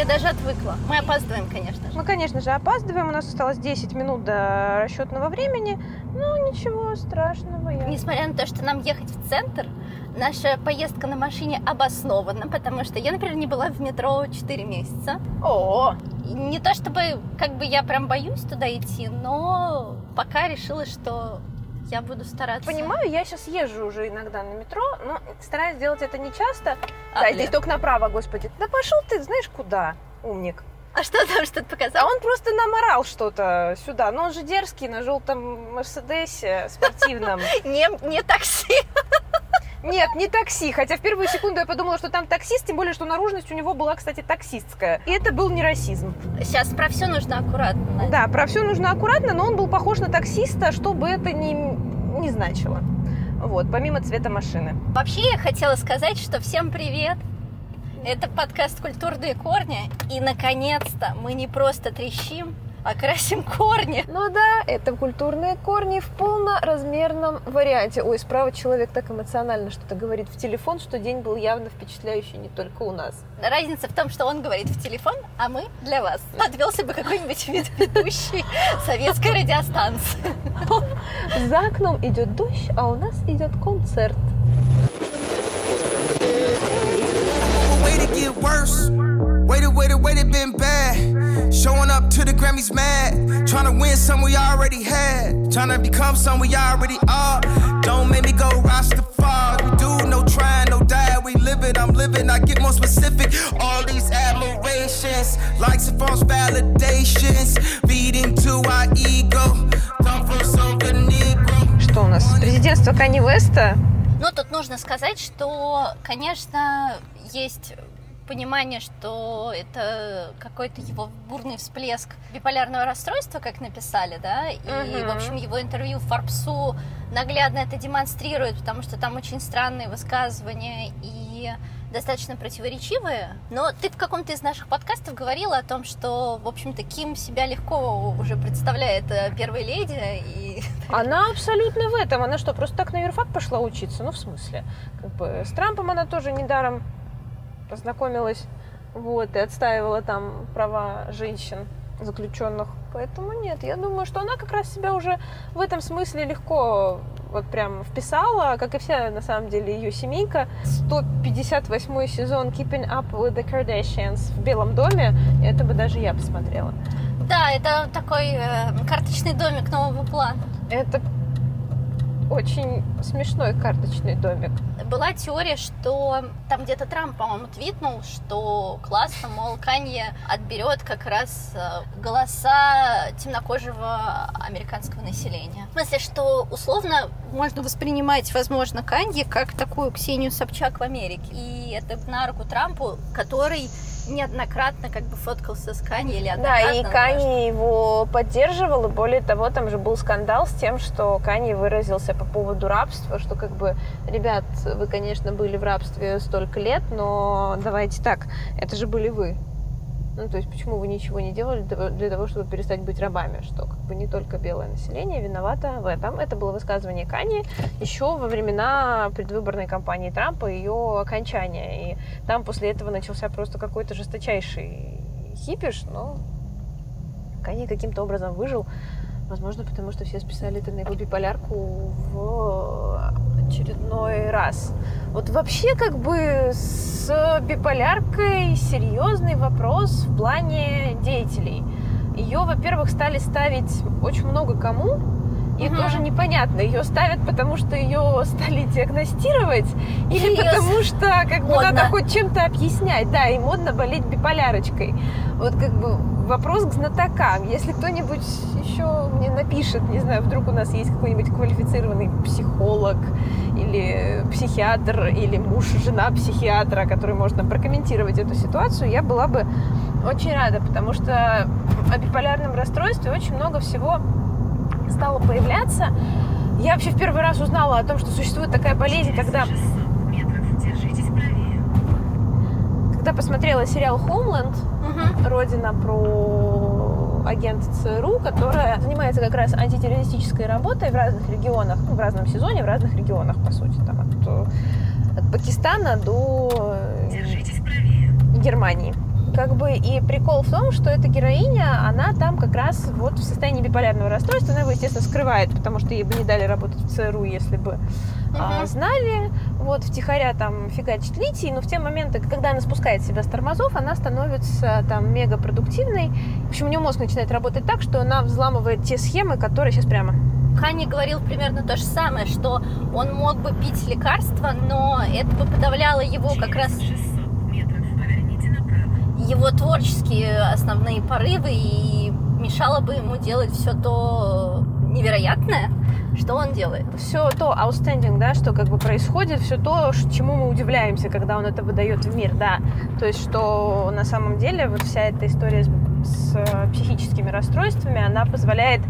я даже отвыкла. Мы опаздываем, конечно же. Мы, конечно же, опаздываем. У нас осталось 10 минут до расчетного времени. Ну, ничего страшного. Я... Несмотря на то, что нам ехать в центр, наша поездка на машине обоснована, потому что я, например, не была в метро 4 месяца. О, не то чтобы как бы я прям боюсь туда идти, но пока решила, что я буду стараться. понимаю, я сейчас езжу уже иногда на метро, но стараюсь делать это не часто. А, да, здесь только направо, господи. Да пошел ты, знаешь, куда, умник. А что там что-то А показал? он просто наморал что-то сюда. Но он же дерзкий на желтом Мерседесе спортивном. Не такси. Нет, не такси. Хотя в первую секунду я подумала, что там таксист, тем более, что наружность у него была, кстати, таксистская. И это был не расизм. Сейчас про все нужно аккуратно. Надя. Да, про все нужно аккуратно, но он был похож на таксиста, что бы это ни, не значило. Вот, помимо цвета машины. Вообще я хотела сказать, что всем привет. Это подкаст «Культурные корни». И, наконец-то, мы не просто трещим, а красим корни. Ну да, это культурные корни в полноразмерном варианте. Ой, справа человек так эмоционально что-то говорит в телефон, что день был явно впечатляющий не только у нас. Разница в том, что он говорит в телефон, а мы для вас. Подвелся бы какой-нибудь вед- ведущий советской радиостанции. За окном идет дождь, а у нас идет концерт. Way to get worse. Wait a wait a wait it been bad. Showing up to the Grammys mad. Trying to win some we already had. Trying to become some we already are. Don't make me go Rastafari. We do no trying, no die. We live it, I'm living. I get more specific. All these admirations, likes and false validations. Feed into our ego. Come from Soca Negro. Что у нас? Президентство Кани Веста. Ну, тут нужно сказать, что, конечно, есть понимание, что это какой-то его бурный всплеск биполярного расстройства, как написали, да, и, Мгм. в общем, его интервью в Форбсу наглядно это демонстрирует, потому что там очень странные высказывания и достаточно противоречивые. Но ты в каком-то из наших подкастов говорила о том, что, в общем-то, Ким себя легко уже представляет э, первой леди, и Она абсолютно в этом. Она что, просто так на юрфак пошла учиться? Ну, в смысле? Как бы с Трампом она тоже недаром познакомилась. Вот, и отстаивала там права женщин заключенных. Поэтому нет, я думаю, что она как раз себя уже в этом смысле легко вот прям вписала, как и вся, на самом деле, ее семейка. 158 сезон Keeping Up with the Kardashians в Белом доме, это бы даже я посмотрела. да, это такой э, карточный домик нового плана. Это очень смешной карточный домик. Была теория, что там где-то Трамп, по-моему, твитнул, что классно, мол, Канье отберет как раз э, голоса темнокожего американского населения. В смысле, что условно можно воспринимать, возможно, Канье как такую Ксению Собчак в Америке. И это на руку Трампу, который неоднократно как бы фоткался с Канье или Да, и Кани его поддерживал, и более того, там же был скандал с тем, что Кани выразился по поводу рабства, что как бы, ребят, вы, конечно, были в рабстве столько лет, но давайте так, это же были вы. Ну, то есть, почему вы ничего не делали для того- чтобы перестать быть рабами? Что как бы не только белое население виновато в этом. Это было высказывание Кани еще во времена предвыборной кампании Трампа ее окончания. И там после этого начался просто какой-то жесточайший хипиш, но Кани каким-то образом выжил. Возможно, потому что все списали это на его биполярку в очередной раз. Вот вообще как бы с биполяркой серьезный вопрос в плане деятелей. Ее, во-первых, стали ставить очень много кому, и Мгм. тоже непонятно, ее ставят, потому что ее стали диагностировать, или Её потому что как бы модно. надо хоть чем-то объяснять, да, и модно болеть биполярочкой. Вот как бы вопрос к знатокам. Если кто-нибудь еще мне напишет, не знаю, вдруг у нас есть какой-нибудь квалифицированный психолог или психиатр, или муж, жена психиатра, который может нам прокомментировать эту ситуацию, я была бы очень рада, потому что о биполярном расстройстве очень много всего стало появляться. Я вообще в первый раз узнала о том, что существует такая болезнь, когда когда посмотрела сериал «Хоумленд», Мгм. родина про агента ЦРУ, которая занимается как раз антитеррористической работой в разных регионах, ну, в разном сезоне, в разных регионах, по сути, там от, от Пакистана до э, Германии. Как бы и прикол в том, что эта героиня, она там как раз вот в состоянии биполярного расстройства, она его, естественно, скрывает, потому что ей бы не дали работать в ЦРУ, если бы а, знали. Вот втихаря там фигачит литий, но в те моменты, когда она спускает себя с тормозов, она становится там мега продуктивной. В общем, у нее мозг начинает работать так, что она взламывает те схемы, которые сейчас прямо Хани говорил примерно то же самое, что он мог бы пить лекарства, но это бы подавляло его как раз его творческие основные порывы и мешало бы ему делать все то невероятное, что он делает. Все то outstanding, да, что как бы происходит, все то, чему мы удивляемся, когда он это выдает в мир, да. То есть, что на самом деле вот вся эта история с, с э, психическими расстройствами, она позволяет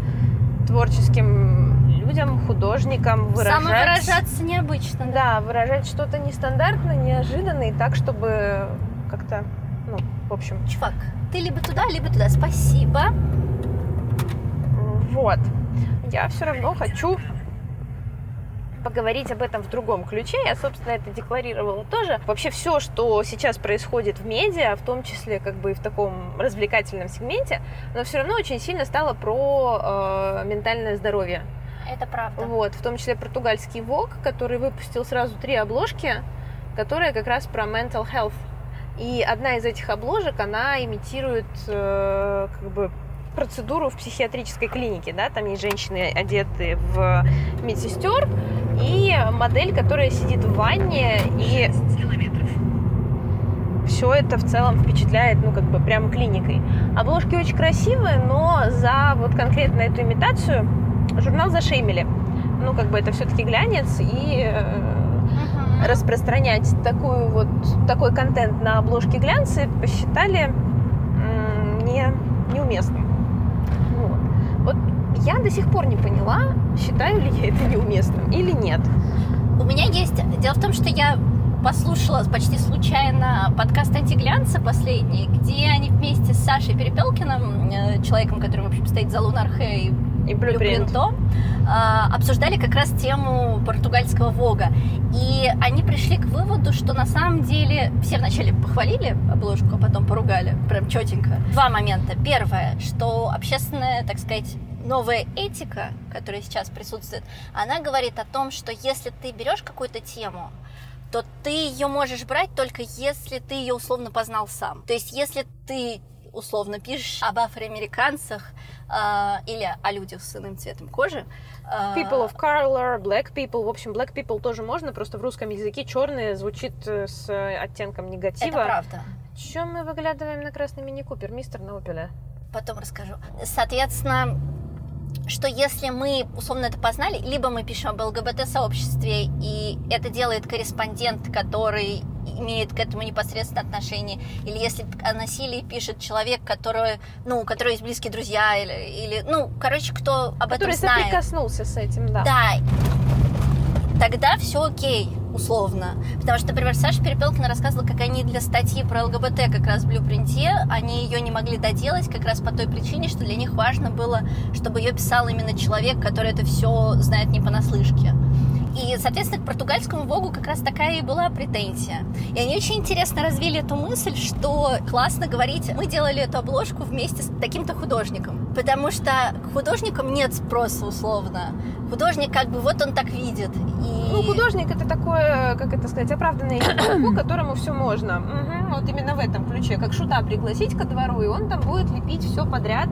творческим людям, художникам выражать... Самовыражаться необычно. Да, да выражать что-то нестандартное, неожиданное, и так, чтобы как-то, в общем... Чувак, ты либо туда, либо туда. Спасибо. Вот. Я все равно хочу поговорить об этом в другом ключе. Я, собственно, это декларировала тоже. Вообще все, что сейчас происходит в медиа, в том числе как бы и в таком развлекательном сегменте, но все равно очень сильно стало про э, ментальное здоровье. Это правда. Вот, в том числе португальский Vogue, который выпустил сразу три обложки, которые как раз про mental health. И одна из этих обложек, она имитирует э, как бы процедуру в психиатрической клинике, да, там есть женщины одеты в медсестер и модель, которая сидит в ванне и все это в целом впечатляет, ну, как бы прям клиникой. Обложки очень красивые, но за вот конкретно эту имитацию журнал зашеймили. Ну, как бы это все-таки глянец, и uh-huh. Распространять такую вот, такой контент на обложке глянца посчитали не, неуместным. Вот я до сих пор не поняла, считаю ли я это неуместным или нет. У меня есть... Дело в том, что я послушала почти случайно подкаст «Антиглянца» последний, где они вместе с Сашей Перепелкиным, э, человеком, который, в общем, стоит за Лунар Хэй и Блюпринто, обсуждали как раз тему португальского Вога. И они пришли к выводу, что на самом деле все вначале похвалили обложку, а потом поругали. Прям четенько. Два момента. Первое, что общественная, так сказать, новая этика, которая сейчас присутствует, она говорит о том, что если ты берешь какую-то тему, то ты ее можешь брать только если ты ее условно познал сам. То есть если ты условно пишешь об афроамериканцах э, или о людях с иным цветом кожи. Э, people of color, black people. В общем, black people тоже можно, просто в русском языке черные звучит э, с оттенком негатива. Это правда. Чем мы выглядываем на красный мини-купер, мистер на Потом расскажу. Соответственно, что если мы условно это познали, либо мы пишем об ЛГБТ-сообществе, и это делает корреспондент, который имеет к этому непосредственное отношение, или если о насилии пишет человек, который, ну, у которого есть близкие друзья, или, или ну, короче, кто об который этом знает. Который соприкоснулся с этим, да. Да. Тогда все окей условно. Потому что, например, Саша Перепелкина рассказывала, как они для статьи про ЛГБТ как раз в Блюпринте, они ее не могли доделать как раз по той причине, что для них важно было, чтобы ее писал именно человек, который это все знает не понаслышке. И, соответственно, к португальскому Вогу как раз такая и была претензия. И они очень интересно развили эту мысль, что классно говорить, мы делали эту обложку вместе с таким-то художником. Потому что к художникам нет спроса условно. Художник как бы вот он так видит. И... Ну, художник это такое, как это сказать, оправданное имя, которому все можно. Угу, вот именно в этом ключе. Как шута пригласить ко двору, и он там будет лепить все подряд.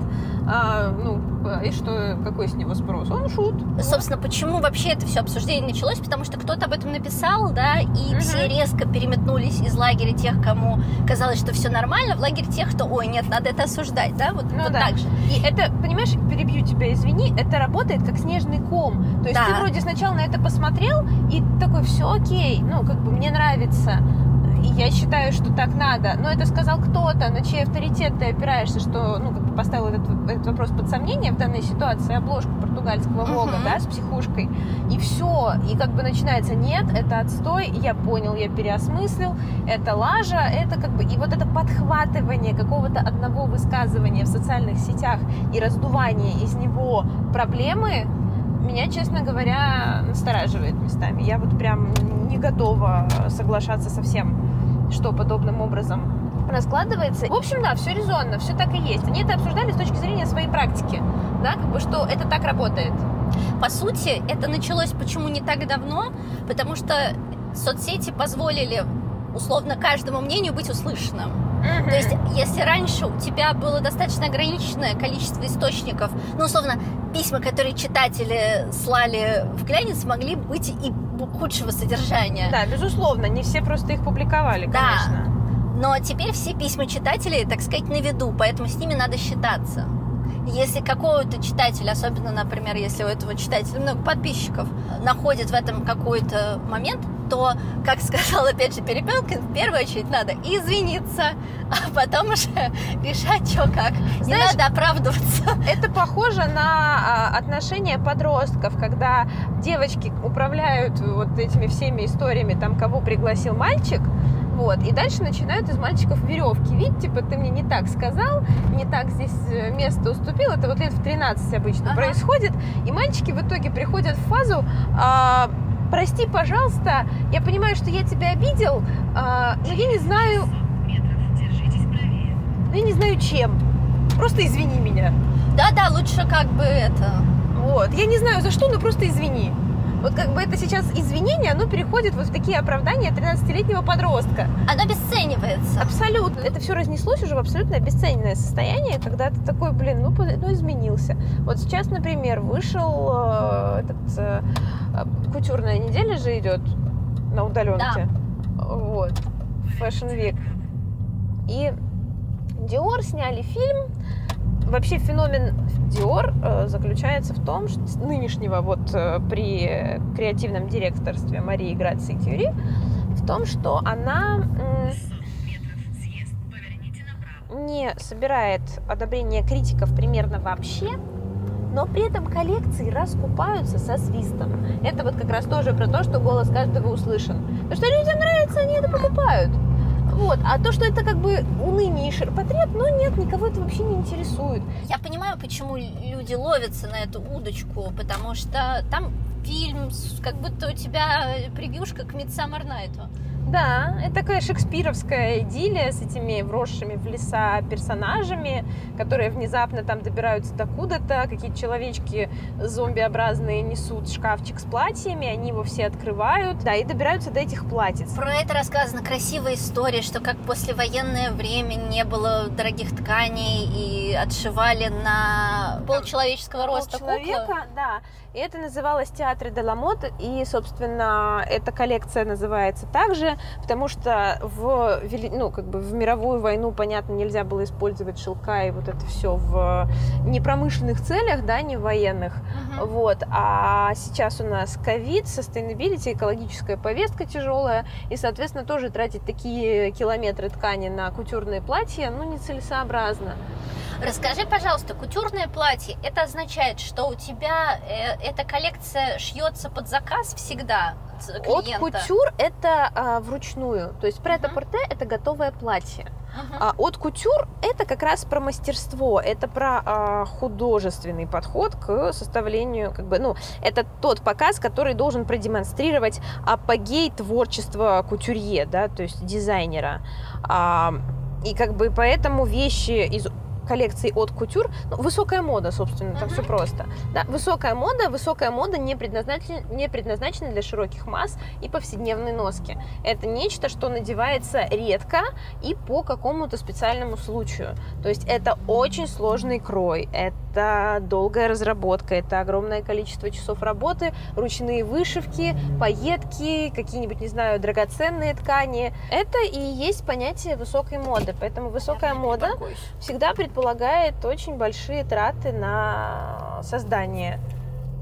А, ну, и что, какой с него спрос? Он шут. Собственно, почему вообще это все обсуждение началось, потому что кто-то об этом написал, да, и угу. все резко переметнулись из лагеря тех, кому казалось, что все нормально, в лагерь тех, кто, ой, нет, надо это осуждать, да, вот, ну, вот да. так же. И это, понимаешь, перебью тебя, извини, это работает как снежный ком. То есть да. ты вроде сначала на это посмотрел и такой, все окей, ну, как бы мне нравится я считаю, что так надо. Но это сказал кто-то, на чей авторитет ты опираешься, что, ну, как бы поставил этот, этот вопрос под сомнение в данной ситуации, обложку португальского влога, uh-huh. да, с психушкой. И все. И как бы начинается, нет, это отстой, я понял, я переосмыслил, это лажа, это как бы... И вот это подхватывание какого-то одного высказывания в социальных сетях и раздувание из него проблемы, меня, честно говоря, настораживает местами. Я вот прям не готова соглашаться со всем, что подобным образом раскладывается. В общем, да, все резонно, все так и есть. Они это обсуждали с точки зрения своей практики, да, как бы, что это так работает. По сути, это началось почему не так давно, потому что соцсети позволили условно каждому мнению быть услышанным. То есть, если раньше у тебя было достаточно ограниченное количество источников, ну, условно, письма, которые читатели слали в глянец, могли быть и худшего содержания. Да, безусловно, не все просто их публиковали, Да. конечно. Но теперь все письма читателей, так сказать, на виду, поэтому с ними надо считаться. Если какого-то читателя, особенно, например, если у этого читателя много подписчиков, находит в этом какой-то момент, то, как сказал опять же Перепелкин, в первую очередь надо извиниться, а потом уже решать, что как. Не Знаешь, надо оправдываться. Это похоже на а, отношения подростков, когда девочки управляют вот этими всеми историями, там, кого пригласил мальчик, вот, и дальше начинают из мальчиков веревки. Видите, типа, ты мне не так сказал, не так здесь э, место уступил. Это вот лет в 13 обычно Ага. происходит. И мальчики в итоге приходят в фазу а, прости, пожалуйста, я понимаю, что я тебя обидел, а, но я не знаю, но я не знаю чем. Просто извини меня. Да-да, лучше как бы это... Вот. Я не знаю за что, но просто извини. Вот как бы это сейчас извинение, оно переходит вот в такие оправдания 13-летнего подростка. Оно обесценивается. Абсолютно. Это все разнеслось уже в абсолютно обесцененное состояние, когда ты такой, блин, ну, ну изменился. Вот сейчас, например, вышел э, этот э, кутюрная неделя же идет на удаленке. Вот. Fashion Week. И Dior сняли фильм. Вообще феномен Dior э, заключается в том, что нынешнего вот э, при креативном директорстве Марии Грации Кюри, в том, что она не собирает одобрение критиков примерно вообще, но при этом коллекции раскупаются со свистом. Это вот как раз тоже про то, что голос каждого услышан. Потому что людям нравится, они это покупают. Вот. А то, что это как бы уныние и ширпотреб, ну нет, никого это вообще не интересует. Я понимаю, почему люди ловятся на эту удочку, потому что там фильм, как будто у тебя превьюшка к Midsummer Night'у. Да, это такая шекспировская идиллия с этими вросшими в леса персонажами, которые внезапно там добираются докуда-то, какие-то человечки зомбиобразные несут шкафчик с платьями, они его все открывают, да, и добираются до этих платьиц. Про это рассказана красивая история, что как послевоенное время не было дорогих тканей и отшивали на полчеловеческого роста куклы. человека, да. И это называлось Театр де ла Мод, и, собственно, эта коллекция называется также, потому что в, ну, как бы в мировую войну, понятно, нельзя было использовать шелка и вот это все в непромышленных целях, да, не военных. Мгм. Вот. А сейчас у нас ковид, sustainability, экологическая повестка тяжелая, и, соответственно, тоже тратить такие километры ткани на кутюрные платья, ну, нецелесообразно. Расскажи, пожалуйста, кутюрное платье, это означает, что у тебя э, эта коллекция шьется под заказ всегда с От клиента? кутюр это а, вручную, то есть прет Мгм. порте это готовое платье. Мгм. А от кутюр это как раз про мастерство, это про а, художественный подход к составлению, как бы, ну, это тот показ, который должен продемонстрировать апогей творчества кутюрье, да, то есть дизайнера. А, и как бы поэтому вещи из коллекции от кутюр, ну, высокая мода, собственно, там Мгм. все просто. Да, высокая мода, высокая мода не предназначена, не предназначена для широких масс и повседневной носки. Это нечто, что надевается редко и по какому-то специальному случаю. То есть это очень сложный крой, это долгая разработка, это огромное количество часов работы, ручные вышивки, пайетки, какие-нибудь, не знаю, драгоценные ткани. Это и есть понятие высокой моды. Поэтому высокая мода всегда предполагает очень большие траты на создание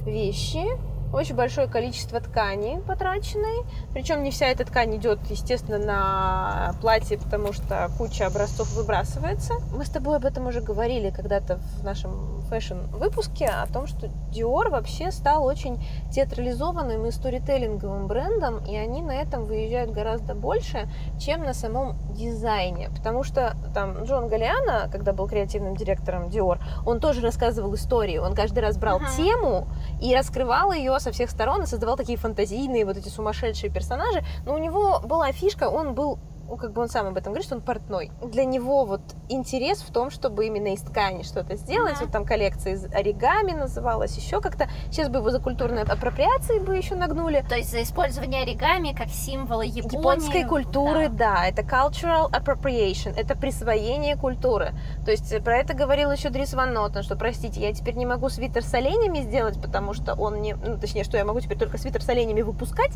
вещи, очень большое количество ткани потраченной. Причем не вся эта ткань идет, естественно, на платье, потому что куча образцов выбрасывается. Мы с тобой об этом уже говорили когда-то в нашем фэшн-выпуске, о том, что Dior вообще стал очень театрализованным и сторителлинговым брендом, и они на этом выезжают гораздо больше, чем на самом дизайне. Потому что там Джон Галиана, когда был креативным директором Dior, он тоже рассказывал истории. Он каждый раз брал Ага. тему и раскрывал ее со всех сторон и создавал такие фантазийные вот эти сумасшедшие персонажи. Но у него была фишка, он был как бы он сам об этом говорит, что он портной. Для него вот интерес в том, чтобы именно из ткани что-то сделать. Ага. Вот там коллекция из оригами называлась, еще как-то. Сейчас бы его за культурной апроприацией бы еще нагнули. То есть за использование оригами как символа Японии. Японской культуры, да. да. это cultural appropriation, это присвоение культуры. То есть э, про это говорил еще Дрис Ван Нотен, что, простите, я теперь не могу свитер с оленями сделать, потому что он не... Ну, точнее, что я могу теперь только свитер с оленями выпускать,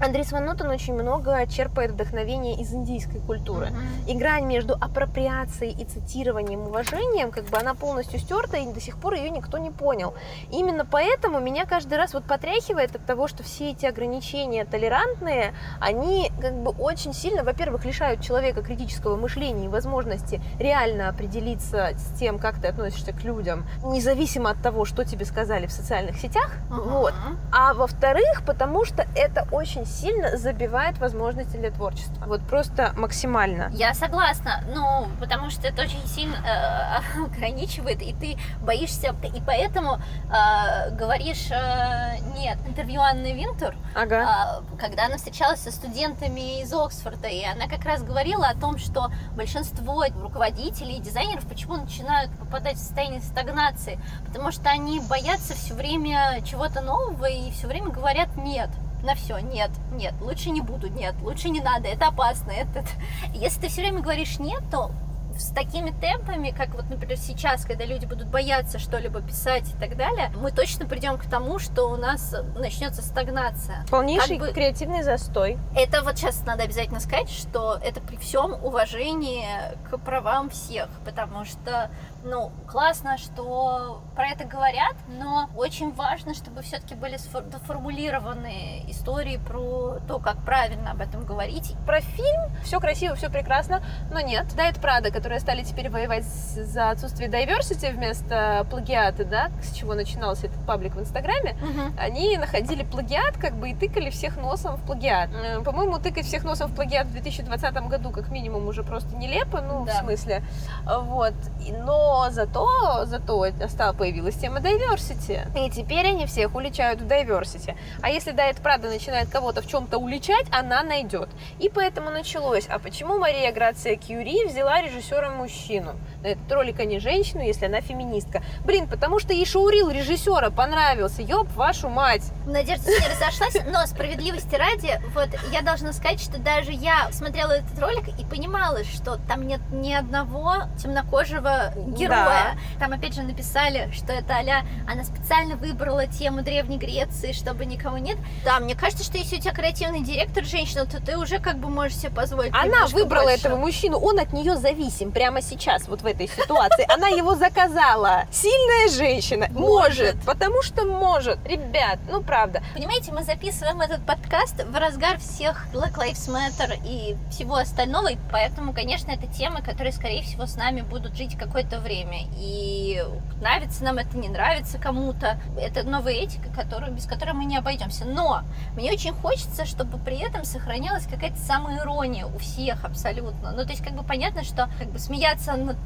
Андрей Ван Нотен очень много черпает вдохновение из индийской культуры. Мгм. И грань между апроприацией и цитированием, уважением, как бы она полностью стерта, и до сих пор ее никто не понял. Именно поэтому меня каждый раз вот потряхивает от того, что все эти ограничения толерантные, они как бы очень сильно, во-первых, лишают человека критического мышления и возможности реально определиться с тем, как ты относишься к людям, независимо от того, что тебе сказали в социальных сетях. Ага. Вот. А во-вторых, потому что это очень сильно забивает возможности для творчества. Вот просто максимально. Я согласна, ну, потому что это очень сильно э, ограничивает, и ты боишься, и поэтому э, говоришь э, нет. Интервью Анны Винтур, Ага. а, когда она встречалась со студентами из Оксфорда, и она как раз говорила о том, что большинство руководителей и дизайнеров почему начинают попадать в состояние стагнации, потому что они боятся все время чего-то нового и все время говорят нет на все, нет, нет, лучше не буду, нет, лучше не надо, это опасно, это... Если ты все время говоришь нет, то с такими темпами, как вот, например, сейчас, когда люди будут бояться что-либо писать и так далее, мы точно придем к тому, что у нас начнется стагнация. Полнейший как бы- креативный застой. Это вот сейчас надо обязательно сказать, что это при всем уважении к правам всех, потому что, ну, классно, что про это говорят, но очень важно, чтобы все-таки были доформулированы истории про то, как правильно об этом говорить. Про фильм все красиво, все прекрасно, но нет. Дайет Прада, которые стали теперь воевать за отсутствие diversity вместо плагиата, да, с чего начинался этот паблик в Инстаграме, они находили плагиат, как бы, и тыкали всех носом в плагиат. Э, По-моему, тыкать всех носом в плагиат в 2020 году, как минимум, уже просто нелепо, ну, Да. в смысле. Вот. Но зато, зато стала, появилась тема diversity. И теперь они всех уличают в diversity. А если Дайет Прада начинает кого-то в чем-то уличать, она найдет. И поэтому началось. А почему Мария Грация Кьюри взяла режиссера мужчину? На этот ролик, а не женщину, если она феминистка. Блин, потому что ей шоурил режиссера понравился. Ёб вашу мать. Надежда с ней разошлась, но справедливости ради, вот я должна сказать, что даже я смотрела этот ролик и понимала, что там нет ни одного темнокожего героя. Там опять же написали, что это Аля, она специально выбрала тему Древней Греции, чтобы никого нет. Да, мне кажется, что если у тебя креативный директор женщина, то ты уже как бы можешь себе позволить. Она выбрала больше. этого мужчину, он от нее зависим прямо сейчас, вот в этой ситуации. Она его заказала. Сильная женщина. Может. Может. Потому что может. Ребят, ну правда. Понимаете, мы записываем этот подкаст в разгар всех Black Lives Matter и всего остального, и поэтому, конечно, это темы, которые, скорее всего, с нами будут жить какое-то время. И нравится нам это, не нравится кому-то. Это новая этика, которую, без которой мы не обойдемся. Но мне очень хочется, чтобы при этом сохранялась какая-то самоирония у всех абсолютно. Ну, то есть, как бы понятно, что как бы смеяться над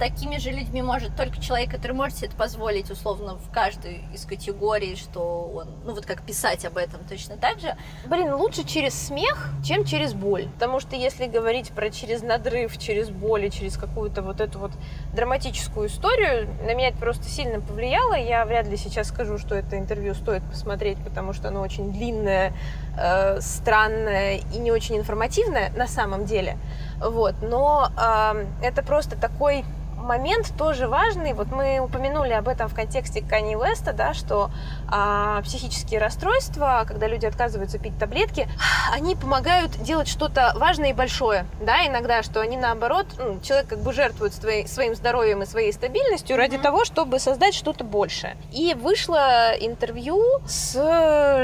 такими же людьми может только человек, который может себе это позволить, условно, в каждой из категорий, что он, ну вот как писать об этом точно так же. Блин, лучше через смех, чем через боль. Потому что если говорить про через надрыв, через боль и через какую-то вот эту вот драматическую историю, на меня это просто сильно повлияло. Я вряд ли сейчас скажу, что это интервью стоит посмотреть, потому что оно очень длинное, э, странное и не очень информативное на самом деле. Вот. Но э, это просто такой момент тоже важный. Вот мы упомянули об этом в контексте Кани Уэста, да, что а, психические расстройства, когда люди отказываются пить таблетки, они помогают делать что-то важное и большое, да, иногда, что они наоборот, ну, человек как бы жертвует своей- своим здоровьем и своей стабильностью ради Мгм. того, чтобы создать что-то большее. И вышло интервью с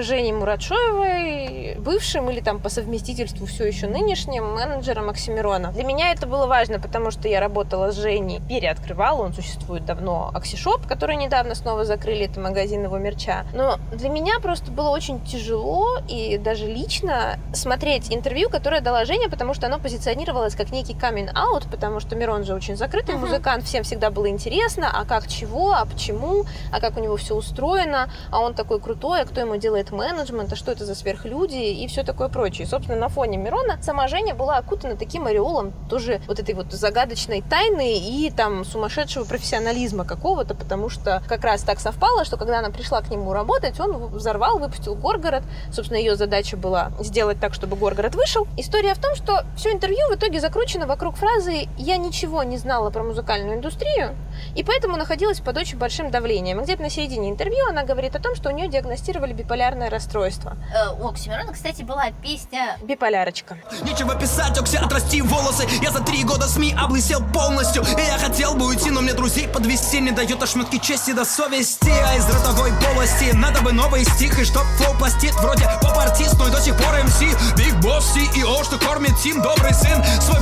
Женей Муратшоевой, бывшим или там по совместительству все еще нынешним менеджером Оксимирона. Для меня это было важно, потому что я работала с Женей переоткрывала, он существует давно, Аксишоп, который недавно снова закрыли, это магазин его мерча. Но для меня просто было очень тяжело и даже лично смотреть интервью, которое дала Женя, потому что оно позиционировалось как некий камин-аут, потому что Мирон же очень закрытый uh-huh. музыкант, всем всегда было интересно, а как чего, а почему, а как у него все устроено, а он такой крутой, а кто ему делает менеджмент, а что это за сверхлюди и все такое прочее. И, собственно, на фоне Мирона сама Женя была окутана таким ореолом тоже вот этой вот загадочной тайны и там сумасшедшего профессионализма какого-то, потому что как раз так совпало, что когда она пришла к нему работать, он взорвал, выпустил Горгород. Собственно, ее задача была сделать так, чтобы Горгород вышел. История в том, что все интервью в итоге закручено вокруг фразы «я ничего не знала про музыкальную индустрию», и поэтому находилась под очень большим давлением. Где-то на середине интервью она говорит о том, что у нее диагностировали биполярное расстройство. Э, у Оксимирона, кстати, была песня «Биполярочка». Нечего писать, Окси, отрасти волосы. Я за три года СМИ облысел полностью. И я хотел бы уйти, но мне друзей подвести не дает ошметки чести до совести. А из ротовой полости надо бы новый стих, и чтоб flow пластит вроде поп-артист, но и до сих пор MC. Big Boss, CEO, что кормит team, добрый сын. Свой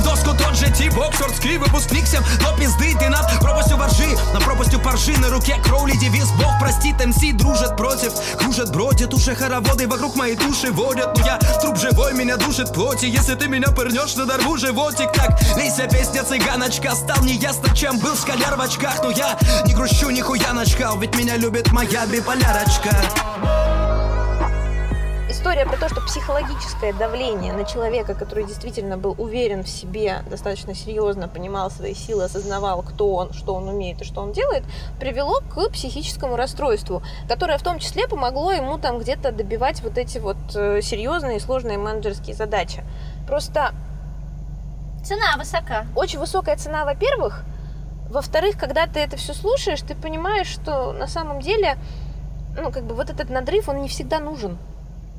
тот же тип, оксфордский выпускник всем, но пизды ты над пропастью воржи. На пропастью поржи на руке Кроули девиз Бог простит, МС дружит против, кружат, бродят, уже хороводы вокруг моей души водят. Но я труп живой, меня душит плоти, если ты меня пырнешь, надорву животик. Так, Лися, песня цыганочка, стал неясно, чем был школяр в очках. Но я не грущу, нихуя начкал, ведь меня любит моя биполярочка. История про то, что психологическое давление на человека, который действительно был уверен в себе, достаточно серьезно понимал свои силы, осознавал, кто он, что он умеет и что он делает, привело к психическому расстройству, которое в том числе помогло ему там где-то добивать вот эти вот э, серьезные и сложные менеджерские задачи. Просто Цена высока. Очень высокая цена, во-первых. Во-вторых, когда ты это все слушаешь, ты понимаешь, что на самом деле, ну, как бы вот этот надрыв, он не всегда нужен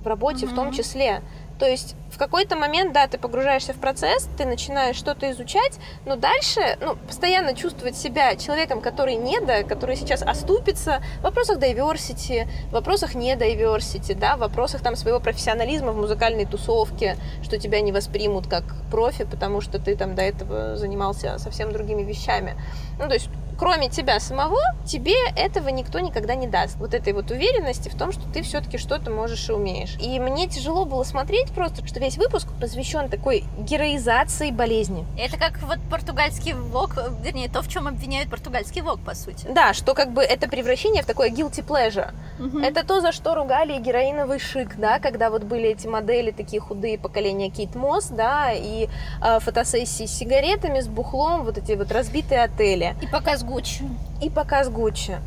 в работе mm-hmm. в том числе. То есть в какой-то момент, да, ты погружаешься в процесс, ты начинаешь что-то изучать, но дальше, ну, постоянно чувствовать себя человеком, который не да, который сейчас оступится в вопросах diversity, в вопросах не diversity, да, в вопросах там своего профессионализма в музыкальной тусовке, что тебя не воспримут как профи, потому что ты там до этого занимался совсем другими вещами. Ну, то есть кроме тебя самого, тебе этого никто никогда не даст. Вот этой вот уверенности в том, что ты все-таки что-то можешь и умеешь. И мне тяжело было смотреть просто, что весь выпуск посвящен такой героизации болезни. Это как вот португальский вок, вернее, то, в чем обвиняют португальский вок, по сути. Да, что как бы это превращение в такое guilty pleasure. Угу. Это то, за что ругали героиновый шик, да, когда вот были эти модели, такие худые поколения Кейт Мосс, да, и э, фотосессии с сигаретами, с бухлом, вот эти вот разбитые отели. И показ Гуччи. И показ Гуччи.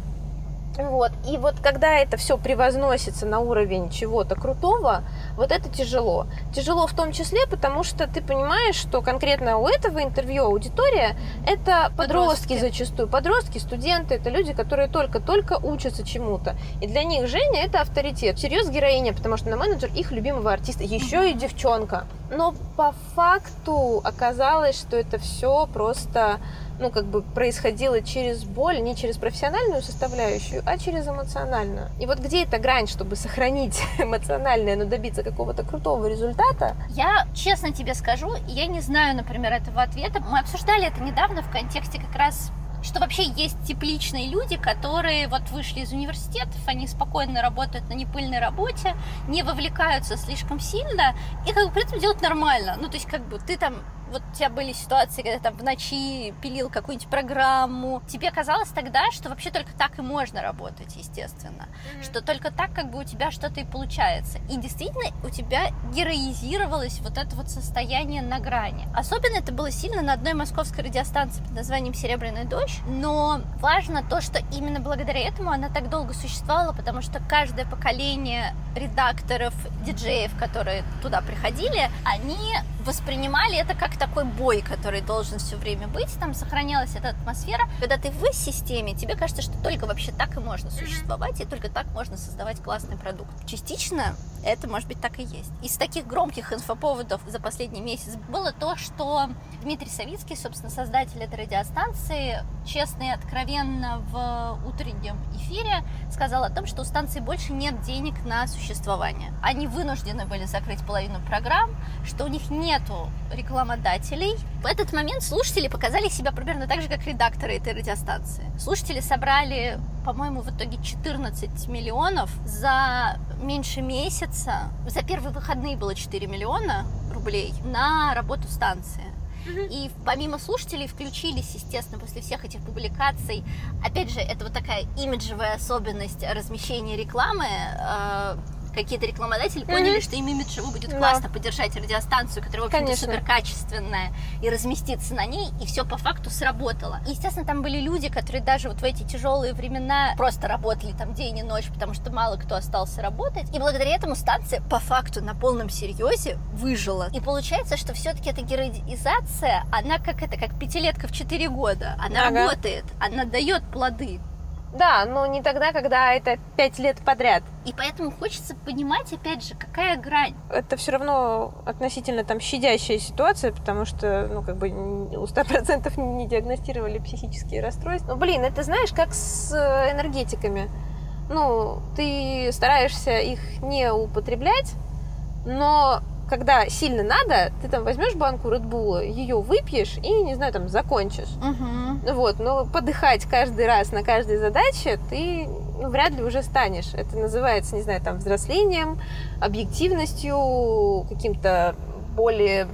Вот. И вот когда это все превозносится на уровень чего-то крутого, вот это тяжело. Тяжело в том числе, потому что ты понимаешь, что конкретно у этого интервью аудитория это подростки, подростки зачастую. Подростки, студенты, это люди, которые только-только учатся чему-то. И для них Женя это авторитет. Серьез героиня, потому что на менеджер их любимого артиста. Еще и девчонка. Но по факту оказалось, что это все просто ну, как бы происходило через боль, не через профессиональную составляющую, а через эмоциональную. И вот где эта грань, чтобы сохранить эмоциональное, но добиться какого-то крутого результата? Я честно тебе скажу, я не знаю, например, этого ответа. Мы обсуждали это недавно в контексте как раз что вообще есть тепличные люди, которые вот вышли из университетов, они спокойно работают на непыльной работе, не вовлекаются слишком сильно и как бы при этом делают нормально. Ну, то есть как бы ты там вот у тебя были ситуации, когда там в ночи пилил какую-нибудь программу. Тебе казалось тогда, что вообще только так и можно работать, естественно. Mm-hmm. Что только так как бы у тебя что-то и получается. И действительно у тебя героизировалось вот это вот состояние на грани. Особенно это было сильно на одной московской радиостанции под названием «Серебряный дождь». Но важно то, что именно благодаря этому она так долго существовала, потому что каждое поколение редакторов, диджеев, которые туда приходили, они воспринимали это как такой бой, который должен все время быть, там сохранялась эта атмосфера. Когда ты в системе, тебе кажется, что только вообще так и можно существовать, и только так можно создавать классный продукт. Частично это, может быть, так и есть. Из таких громких инфоповодов за последний месяц было то, что Дмитрий Савицкий, собственно, создатель этой радиостанции, честно и откровенно в утреннем эфире сказал о том, что у станции больше нет денег на существование. Они вынуждены были закрыть половину программ, что у них нет нету рекламодателей. В этот момент слушатели показали себя примерно так же, как редакторы этой радиостанции. Слушатели собрали, по-моему, в итоге 14 миллионов за меньше месяца. За первые выходные было 4 миллиона рублей на работу станции. И помимо слушателей включились, естественно, после всех этих публикаций. Опять же, это вот такая имиджевая особенность размещения рекламы. Какие-то рекламодатели поняли, что им имиджево будет классно Да. поддержать радиостанцию, которая, в общем-то, супер качественная, и разместиться на ней, и все по факту сработало. И, естественно, там были люди, которые даже вот в эти тяжелые времена просто работали там день и ночь, потому что мало кто остался работать. И благодаря этому станция по факту на полном серьезе выжила. И получается, что все-таки эта героизация, она как это, как пятилетка в 4 года. Она Ага. работает, она дает плоды. Да, но не тогда, когда это пять лет подряд. И поэтому хочется понимать, опять же, какая грань. Это все равно относительно там щадящая ситуация, потому что, ну, как бы у 100% не диагностировали психические расстройства. Ну, блин, это знаешь, как с э, энергетиками. Ну, ты стараешься их не употреблять, но когда сильно надо, ты там возьмешь банку Редбула, ее выпьешь и, не знаю, там закончишь. Угу. Вот, но подыхать каждый раз на каждой задаче ты ну, вряд ли уже станешь. Это называется, не знаю, там, взрослением, объективностью, каким-то более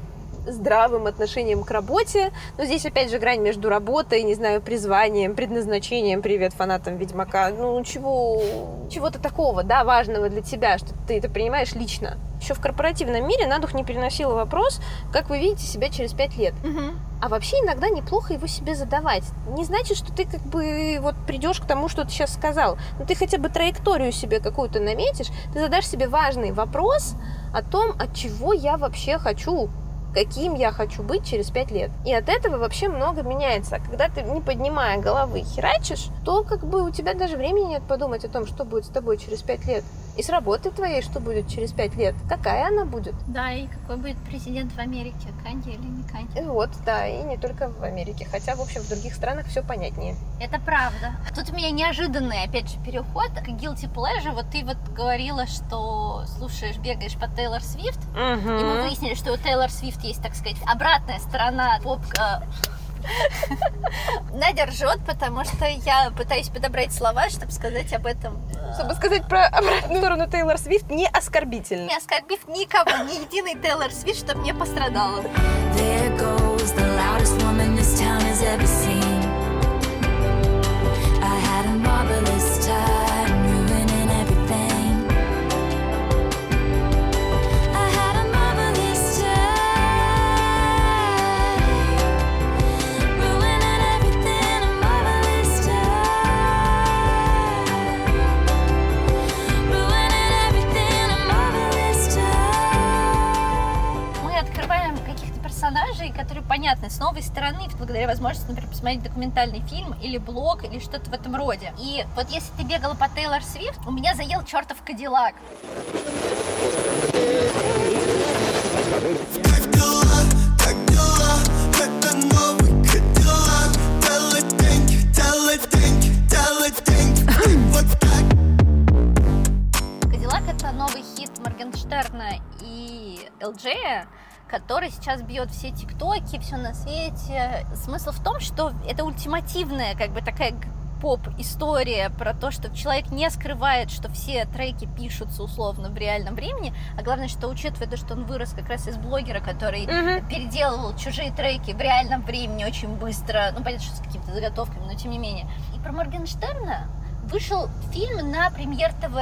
здравым отношением к работе. Но здесь, опять же, грань между работой, не знаю, призванием, предназначением, привет фанатам Ведьмака. Ну, чего, чего-то такого, да, важного для тебя, что ты это принимаешь лично. Еще в корпоративном мире на дух не переносила вопрос, как вы видите себя через пять лет. Угу. А вообще иногда неплохо его себе задавать. Не значит, что ты как бы вот придешь к тому, что ты сейчас сказал. Но ты хотя бы траекторию себе какую-то наметишь, ты задашь себе важный вопрос о том, от чего я вообще хочу каким я хочу быть через пять лет. И от этого вообще много меняется. Когда ты, не поднимая головы, херачишь, то как бы у тебя даже времени нет подумать о том, что будет с тобой через пять лет. И с работой твоей, что будет через пять лет. Какая она будет. Да, и какой будет президент в Америке, Канди или не Канди. И вот, да, и не только в Америке. Хотя, в общем, в других странах все понятнее. Это правда. Тут у меня неожиданный, опять же, переход к Guilty Pleasure. Вот ты вот говорила, что слушаешь, бегаешь по Тейлор Свифт. И мы выяснили, что у Тейлор Свифт есть, так сказать, обратная сторона поп... Надя ржет, потому что я пытаюсь подобрать слова, чтобы сказать об этом. э, Чтобы сказать про обратную сторону Тейлор Свифт, не оскорбительно. Не оскорбив никого, ни единый Тейлор Свифт, чтобы не пострадала. There goes the loudest woman this town has ever seen. I had a marvelous понятны с новой стороны, благодаря возможности, например, посмотреть документальный фильм или блог, или что-то в этом роде. И вот если ты бегала по Тейлор Свифт, у меня заел чертов Кадиллак. Кадиллак. Кадиллак это новый хит Моргенштерна и ЛДЖ, который сейчас бьет все тиктоки, все на свете. Смысл в том, что это ультимативная, как бы такая поп-история про то, что человек не скрывает, что все треки пишутся условно в реальном времени, а главное, что учитывая то, что он вырос как раз из блогера, который переделывал чужие треки в реальном времени очень быстро, ну, понятно, что с какими-то заготовками, но тем не менее. И про Моргенштерна вышел фильм на премьер ТВ.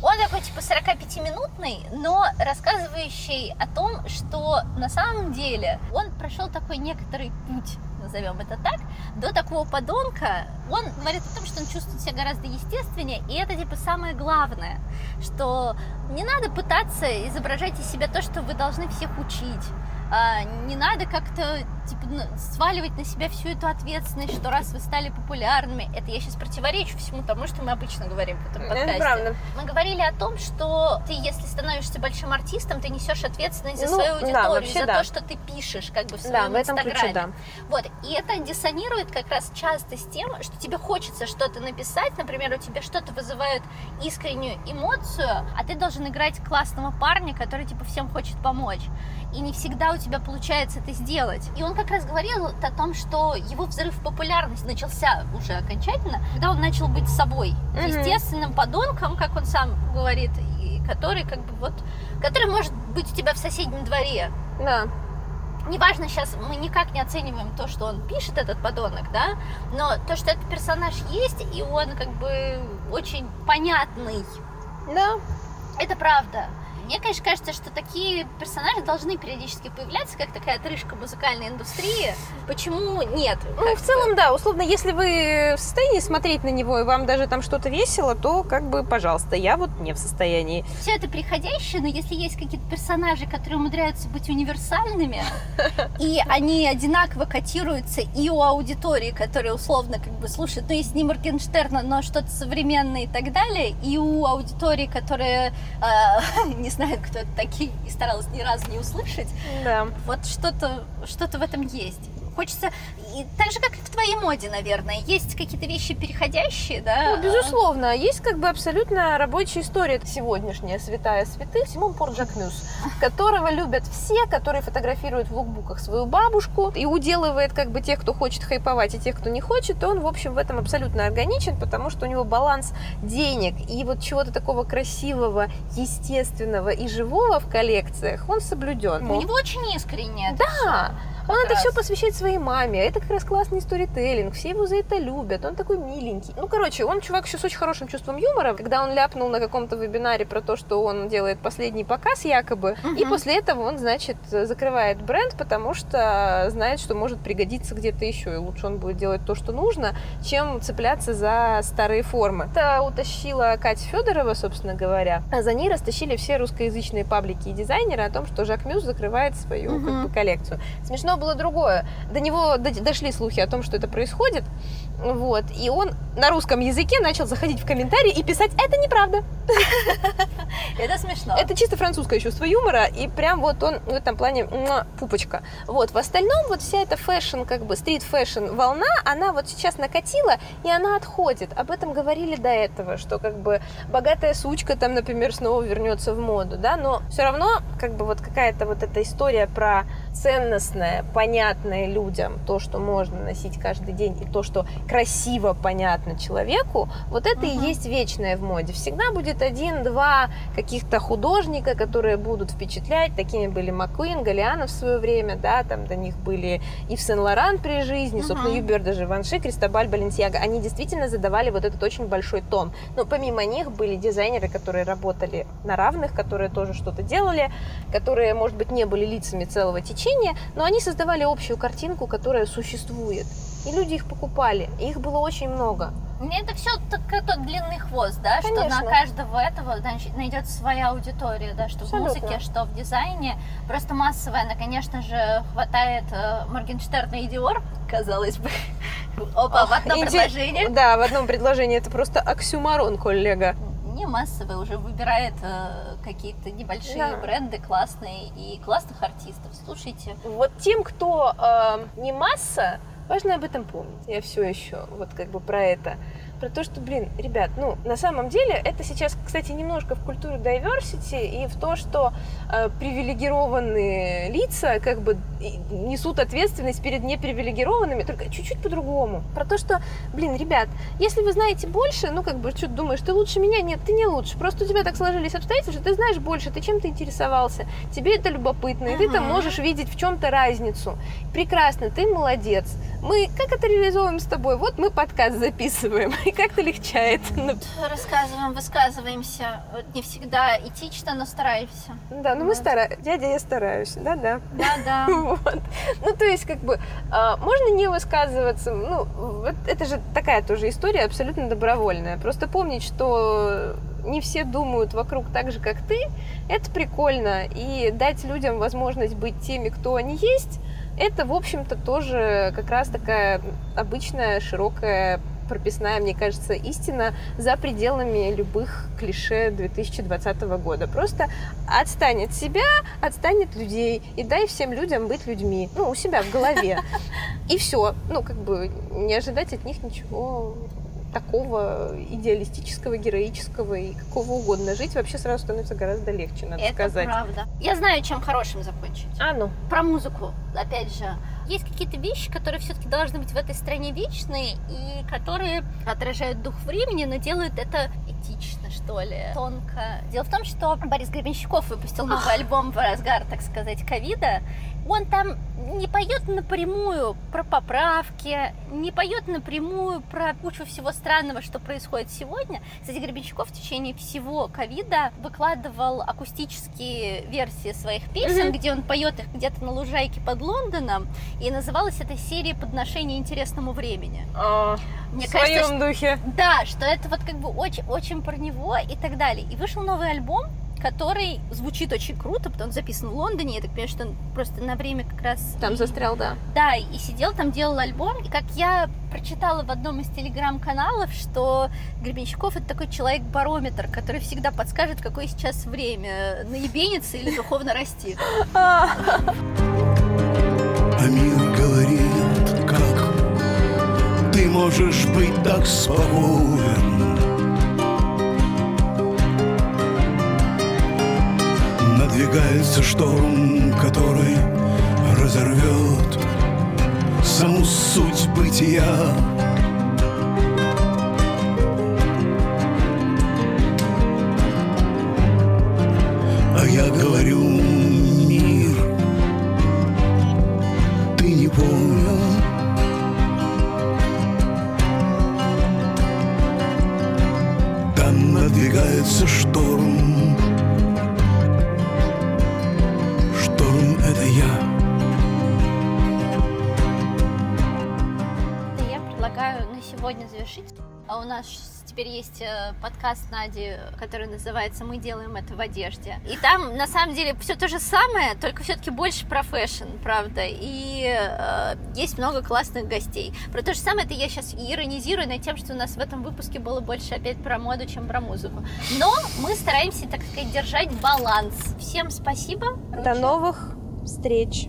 Он такой типа 45-минутный, но рассказывающий о том, что на самом деле он прошел такой некоторый путь, назовем это так, до такого подонка. Он говорит о том, что он чувствует себя гораздо естественнее, и это типа самое главное, что не надо пытаться изображать из себя то, что вы должны всех учить. А, Не надо как-то типа, ну, сваливать на себя всю эту ответственность, что раз вы стали популярными, это я сейчас противоречу всему тому, что мы обычно говорим в этом подкасте. Это правда. Мы говорили о том, что ты, если становишься большим артистом, ты несешь ответственность за Ну, свою да, аудиторию, вообще за да. то, что ты пишешь, как бы в своем Да, в этом ключе, инстаграме. да. Вот, и это диссонирует как раз часто с тем, что тебе хочется что-то написать, например, у тебя что-то вызывает искреннюю эмоцию, а ты должен играть классного парня, который типа всем хочет помочь. И не всегда у тебя получается это сделать. И он как раз говорил о том, что его взрыв популярности начался уже окончательно, когда он начал быть собой, Мгм. естественным подонком, как он сам говорит, и который как бы вот, который может быть у тебя в соседнем дворе, Да. неважно сейчас, мы никак не оцениваем то, что он пишет, этот подонок, да, но то, что этот персонаж есть, и он как бы очень понятный, Да. это правда. Мне, конечно, кажется, что такие персонажи должны периодически появляться, как такая отрыжка музыкальной индустрии. Почему нет? Ну, в целом, да, условно, если вы в состоянии смотреть на него, и вам даже там что-то весело, то как бы, пожалуйста, я вот не в состоянии. все это приходящее, но если есть какие-то персонажи, которые умудряются быть универсальными, и они одинаково котируются и у аудитории, которая условно как бы слушает, ну, если не Моргенштерна, но что-то современное и так далее, и у аудитории, которая э, не знает, кто это такие, и старалась ни разу не услышать, Да. вот что-то что в этом есть. Хочется, и так же, как и в твоей моде, наверное, есть какие-то вещи переходящие, да? Ну, безусловно, есть как бы абсолютно рабочая история. Сегодняшняя святая святых Симон Порджакмюс, которого любят все, который фотографирует в лукбуках свою бабушку и уделывает как бы тех, кто хочет хайповать, и тех, кто не хочет, он, в общем, в этом абсолютно органичен, потому что у него баланс денег и вот чего-то такого красивого, естественного и живого в коллекциях, он соблюден. У него очень искренне. Да, как он это раз. все посвящает своей маме. Это как раз классный сторителлинг. Все его за это любят. Он такой миленький. Ну, короче, он чувак еще с очень хорошим чувством юмора. Когда он ляпнул на каком-то вебинаре про то, что он делает последний показ якобы, и Мгм. после этого он, значит, закрывает бренд, потому что знает, что может пригодиться где-то еще. И лучше он будет делать то, что нужно, чем цепляться за старые формы. Это утащила Катя Федорова, собственно говоря. А за ней растащили все русскоязычные паблики и дизайнеры о том, что Жак Мюс закрывает свою как Мгм. бы, коллекцию. Смешно было другое. До него до- дошли слухи о том, что это происходит. Вот. И он на русском языке начал заходить в комментарии и писать «Это неправда». Это смешно. Это чисто французское чувство юмора, и прям вот он в этом плане пупочка. Вот, в остальном вот вся эта fashion, как бы street-fashion волна, она вот сейчас накатила, и она отходит. Об этом говорили до этого, что как бы богатая сучка там, например, снова вернется в моду, да, но все равно как бы вот какая-то вот эта история про ценностное, понятное людям, то, что можно носить каждый день, и то, что красиво понятно человеку, вот это и Мгм. есть вечное в моде. Всегда будет один-два каких-то художника, которые будут впечатлять. Такими были Маккуин, Галиана в свое время, да, там до них были Ив Сен-Лоран при жизни, собственно, Мгм. Юбер даже Ванши, Кристобаль Баленсиаго. Они действительно задавали вот этот очень большой тон. Но помимо них были дизайнеры, которые работали на равных, которые тоже что-то делали, которые, может быть, не были лицами целого течения, но они создавали общую картинку, которая существует. И люди их покупали, их было очень много. Мне это все как тот длинный хвост, да, что Конечно. на каждого этого значит, найдется своя аудитория, да, что Абсолютно. в музыке, что в дизайне. Просто массовая, она, конечно же, хватает э, Моргенштерна и Диор, казалось бы. Опа, в одно Инте- предложение. Да, в одном предложении это просто оксюмарон, коллега. Не массовая, уже выбирает э, какие-то небольшие Да. бренды классные и классных артистов. Слушайте, Вот тем, кто э, не масса, важно об этом помнить. Я все еще вот как бы про это. Про то, что, блин, ребят, ну, на самом деле, это сейчас, кстати, немножко в культуру diversity и в то, что э, привилегированные лица как бы несут ответственность перед непривилегированными, только чуть-чуть по-другому. Про то, что, блин, ребят, если вы знаете больше, ну, как бы, что ты думаешь, ты лучше меня? Нет, ты не лучше. Просто у тебя так сложились обстоятельства, что ты знаешь больше, ты чем-то интересовался, тебе это любопытно, и ты там можешь видеть в чем-то разницу. Прекрасно, ты молодец. Мы как это реализовываем с тобой? Вот мы подкаст записываем, и как-то легчает. Ну, рассказываем, высказываемся. Вот Не всегда этично, но стараемся. Да, ну мы Вот. стараемся. Дядя, я стараюсь, да-да. Да-да. Вот. Ну, то есть, как бы, а, можно не высказываться, ну, вот это же такая тоже история абсолютно добровольная. Просто помнить, что не все думают вокруг так же, как ты, это прикольно. И дать людям возможность быть теми, кто они есть, Это, в общем-то, тоже как раз такая обычная широкая прописная, мне кажется, истина за пределами любых клише 2020 года. Просто отстань от себя, отстань от людей и дай всем людям быть людьми, ну, у себя в голове. И все. Ну, как бы не ожидать от них ничего такого идеалистического, героического и какого угодно. Жить вообще сразу становится гораздо легче, надо Это сказать. правда. Я знаю, чем хорошим закончить. А ну. Про музыку, опять же. Есть какие-то вещи, которые все-таки должны быть в этой стране вечные и которые отражают дух времени, но делают это этично, что ли, тонко. Дело в том, что Борис Гребенщиков выпустил новый альбом в разгар, так сказать, ковида. Он там не поет напрямую про поправки, не поет напрямую про кучу всего странного, что происходит сегодня. Кстати, Гребенщиков в течение всего ковида выкладывал акустические версии своих песен, где он поет их где-то на лужайке под Лондоном, и называлась эта серия «Подношение интересному времени». Мне в кажется, своем духе. да, что это вот как бы очень, очень про него и так далее. И вышел новый альбом, который звучит очень круто, потому он записан в Лондоне, я так понимаю, что он просто на время как раз... Там и- застрял, да. Да, и сидел там, делал альбом, и как я прочитала в одном из телеграм-каналов, что Гребенщиков это такой человек-барометр, который всегда подскажет, какое сейчас время, наебениться или духовно расти. А мир говорит, как ты можешь быть так спокоен. Надвигается шторм, который разорвет саму суть бытия. Подкаст Нади, который называется «Мы делаем это в одежде». И там, на самом деле, все то же самое, только все-таки больше про fashion, правда. И э, есть много классных гостей. Про то же самое это я сейчас иронизирую над тем, что у нас в этом выпуске было больше опять про моду, чем про музыку. Но мы стараемся, так сказать, держать баланс. Всем спасибо. До новых встреч.